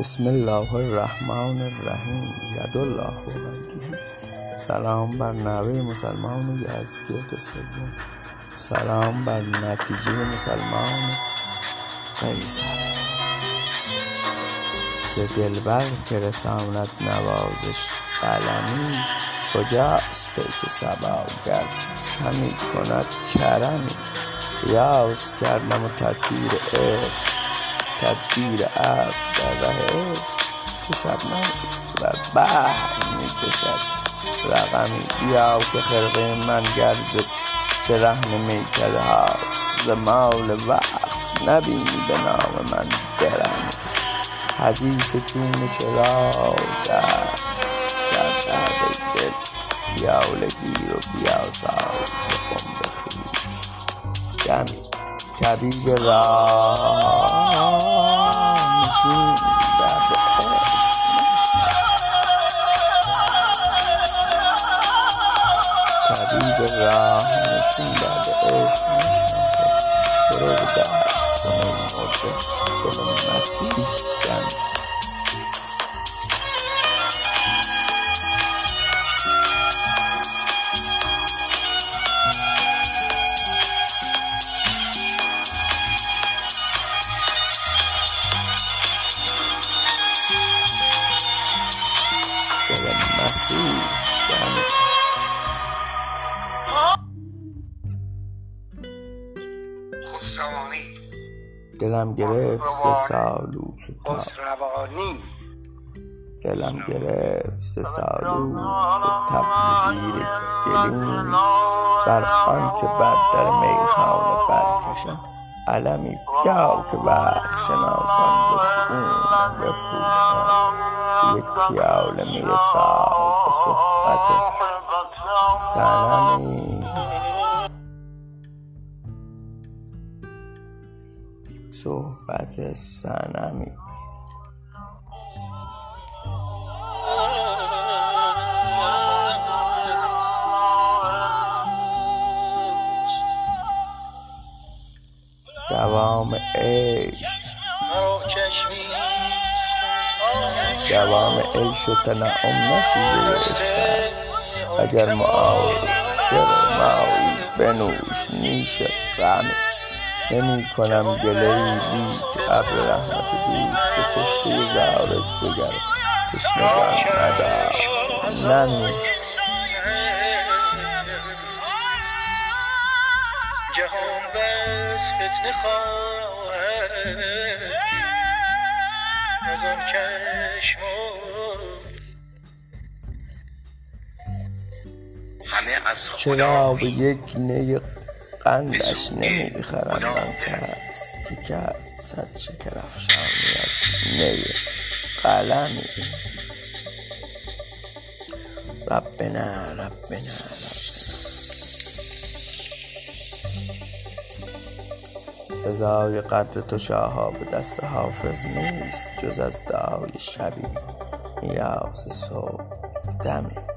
بسم الله الرحمن الرحیم. ید الله فوق سلام بر نوه مسلمان یزدگرد سوم. سلام بر نتیجه مسلمان قیصر. ز دلبر که رساند نوازش قلمی کجاست پیک صباگر همی کند کرمی؟ ریاض کردم و تدبیر تدبیر عقل در عشق چو شبنم است که بر بحر می کشد رقمی بیا که خرقه من گرد چه رهن میکده هاست. ز مال وقف نبینی به نام من درمی حدیث چون چراغ در سر دل پیاله گیر و بیاسای ز خنب خویش دمی طبیب راه طبیب راه نشین درد عشق نشناسد برو به دست کن ای مرده دل مسیح دمی خسروانی دلم گرفت ز سالوس و تب خسروانی. دلم گرفت ز سالوس و تب زیر گلیم بر آنکه بر در میخانه برکشم علمی بیا که وقت شناسان به خون بفروشم. یک پیاله می صاف صحبت صنمی. صحبت صنمی. دوام عشق. دوام عیش و تنعم نشیده عشق است اگر معاشق مایی بنوش نیش غمی نمی کنم گله ای لیک ابر رحمت دوست به کشته زار جگر تشنگان ندار. نمی جهان بس فتنه خواهد. از آن چشم همه از چرا به یک نی قندش نمی‌خرم من کس که کرد؟ صد شکر افشانی از نی قلمی. ربنا ربنا ربنا. سزای قدر تو شاها به دست حافظ نیست جز از دعای شبی نیاز صبح دمی.